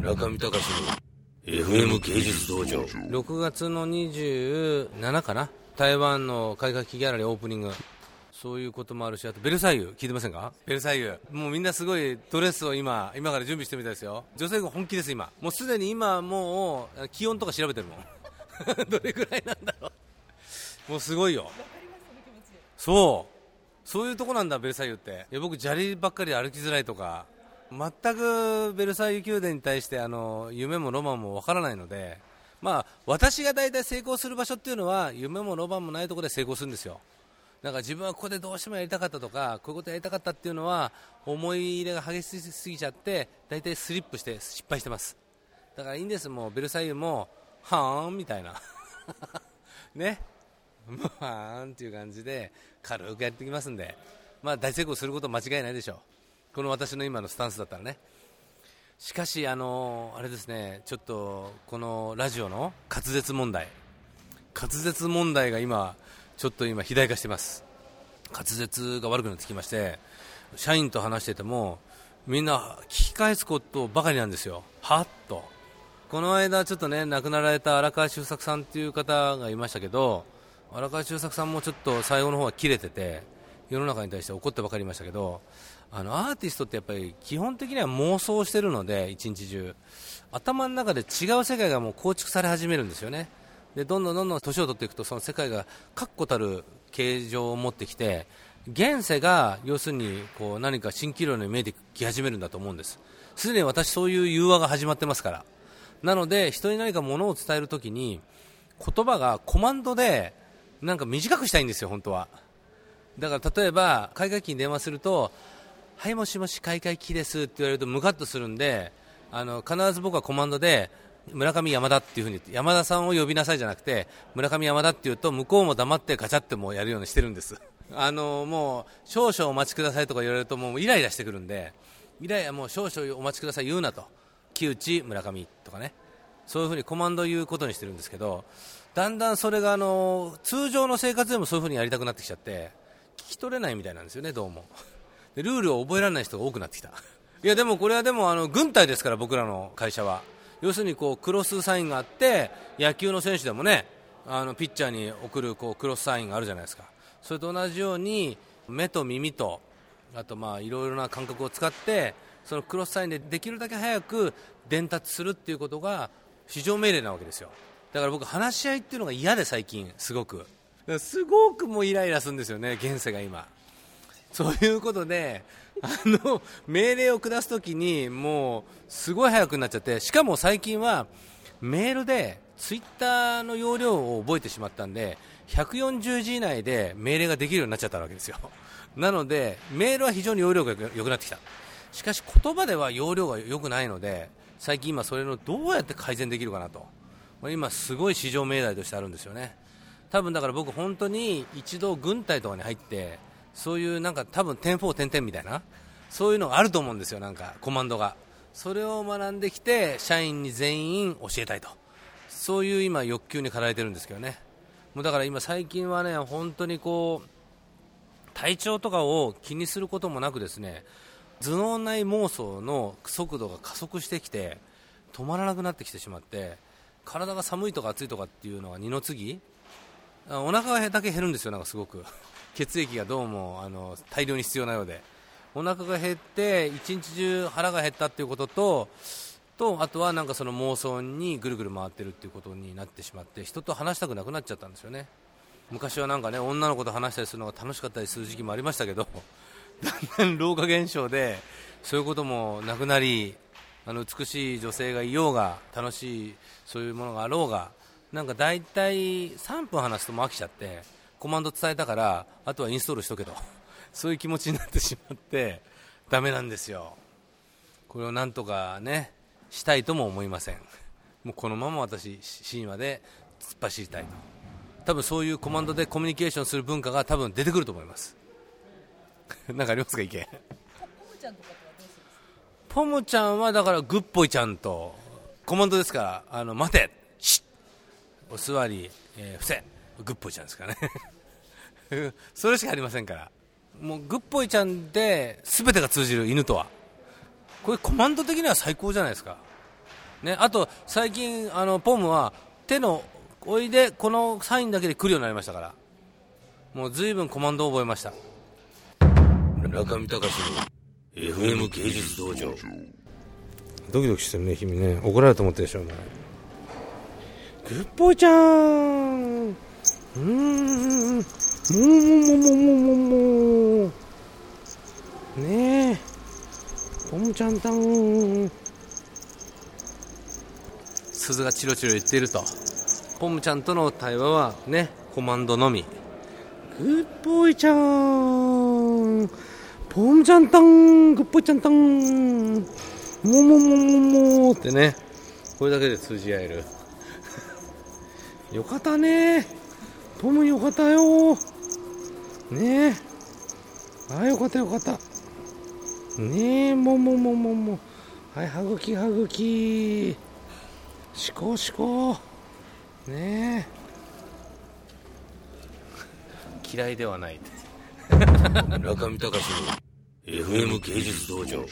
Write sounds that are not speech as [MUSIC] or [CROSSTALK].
中見隆の FM 芸術道場。6月の27かな？台湾の開会期ギャラリーオープニング。そういうこともあるしあとベルサイユ聞いてませんか？ベルサイユ。もうみんなすごいドレスを今今から準備してみたいですよ。女性が本気です今。もうすでに今もう気温とか調べてるもん。[LAUGHS] どれぐらいなんだろう。もうすごいよ。そう。そういうとこなんだベルサイユって。いや僕砂利ばっかり歩きづらいとか全くベルサイユ宮殿に対してあの夢もロマンもわからないので、まあ、私が大体成功する場所っていうのは夢もロマンもないところで成功するんですよ。なんか自分はここでどうしてもやりたかったとかこういうことやりたかったっていうのは思い入れが激しすぎちゃって大体スリップして失敗してます。だからいいんです。もうベルサイユもはーんみたいな。[LAUGHS] ね。もうはーんっていう感じで軽くやってきますんで。まあ大成功すること間違いないでしょう。この私の今のスタンスだったらね。しかしあのあれですね。ちょっとこのラジオの滑舌問題。滑舌問題が今ちょっと今肥大化してます。滑舌が悪くなってきまして社員と話しててもみんな聞き返すことばかりなんですよ。はっと。この間ちょっとね亡くなられた荒川修作さんっていう方がいましたけど荒川修作さんもちょっと最後の方は切れてて世の中に対して怒ってばかりましたけどあのアーティストってやっぱり基本的には妄想してるので一日中。頭の中で違う世界がもう構築され始めるんですよね。でどんどんどんどん年を取っていくとその世界が確固たる形状を持ってきて現世が要するにこう何か蜃気楼に見えてき始めるんだと思うんです。すでに私そういう融和が始まってますから。なので人に何か物を伝えるときに言葉がコマンドでなんか短くしたいんですよ本当は。だから例えば海外機に電話するとはいもしもし開会機ですって言われるとムカッとするんであの必ず僕はコマンドで村上山田っていう風に山田さんを呼びなさいじゃなくて村上山田っていうと向こうも黙ってガチャってもやるようにしてるんです。[LAUGHS] あのもう少々お待ちくださいとか言われるともうイライラしてくるんでイライラもう少々お待ちください言うなと。木内村上とかね。そういう風にコマンドを言うことにしてるんですけどだんだんそれがあの通常の生活でもそういう風にやりたくなってきちゃって聞き取れないみたいなんですよねどうも。[LAUGHS] でルールを覚えられない人が多くなってきた。[LAUGHS] いやでもこれはでもあの軍隊ですから僕らの会社は。要するにこうクロスサインがあって野球の選手でもねあのピッチャーに送るこうクロスサインがあるじゃないですか。それと同じように目と耳とあとまあいろいろな感覚を使ってそのクロスサインでできるだけ早く伝達するっていうことが市場命令なわけですよ。だから僕話し合いっていうのが嫌で最近すごく。すごくもイライラするんですよね現世が今。そういうことであの命令を下すときにもうすごい早くなっちゃってしかも最近はメールでツイッターの容量を覚えてしまったんで140字以内で命令ができるようになっちゃったわけですよ。なのでメールは非常に容量が良くなってきた。しかし言葉では容量が良くないので最近今それのどうやって改善できるかなと。今すごい市場命題としてあるんですよね。多分だから僕本当に一度軍隊とかに入ってそういうなんか多分点4点々みたいなそういうのがあると思うんですよなんかコマンドが。それを学んできて社員に全員教えたいと。そういう今欲求に駆られてるんですけどね。もうだから今最近はね本当にこう体調とかを気にすることもなくですね頭脳内妄想の速度が加速してきて止まらなくなってきてしまって体が寒いとか暑いとかっていうのが二の次。お腹だけ減るんですよなんかすごく。[LAUGHS] 血液がどうもあの大量に必要なようで。お腹が減って一日中腹が減ったっていうことととあとはなんかその妄想にぐるぐる回ってるっていうことになってしまって人と話したくなくなっちゃったんですよね。昔はなんかね女の子と話したりするのが楽しかったりする時期もありましたけど [LAUGHS] だんだん老化現象でそういうこともなくなりあの美しい女性がいようが楽しいそういうものがあろうがなんか大体3分話すとも飽きちゃってコマンド伝えたからあとはインストールしとけと。[LAUGHS] そういう気持ちになってしまってダメなんですよ。これをなんとかねしたいとも思いません。もうこのまま私神話で突っ走りたいと。多分そういうコマンドでコミュニケーションする文化が多分出てくると思います。[LAUGHS] なんかありますか意見ポムちゃんはだからグッポイちゃんとコマンドですからあの待て。しお座り、えー、伏せ。グッポイちゃんですからね。[LAUGHS] それしかありませんから。もうグッポイちゃんで全てが通じる犬とは。これコマンド的には最高じゃないですか。ね、あと最近あのポムは手のおいでこのサインだけで来るようになりましたから。もう随分コマンドを覚えました。中見隆の FM 芸術道場。ドキドキしてるね君ね。怒られると思ってるでしょお前グッポイちゃん。うーん。もももももももね。えポムちゃんたん。鈴がチロチロ言っていると。ポムちゃんとの対話はねコマンドのみ。グッポイちゃん。ポムちゃんたん。グッポイちゃんたん。もももももってね。これだけで通じ合える。よかったね。ポムよかったよ。ねえ。あよかったよかった。ねえもももももはい歯茎歯茎。しこしこねえ。嫌いではない。中見隆の FM 芸術道場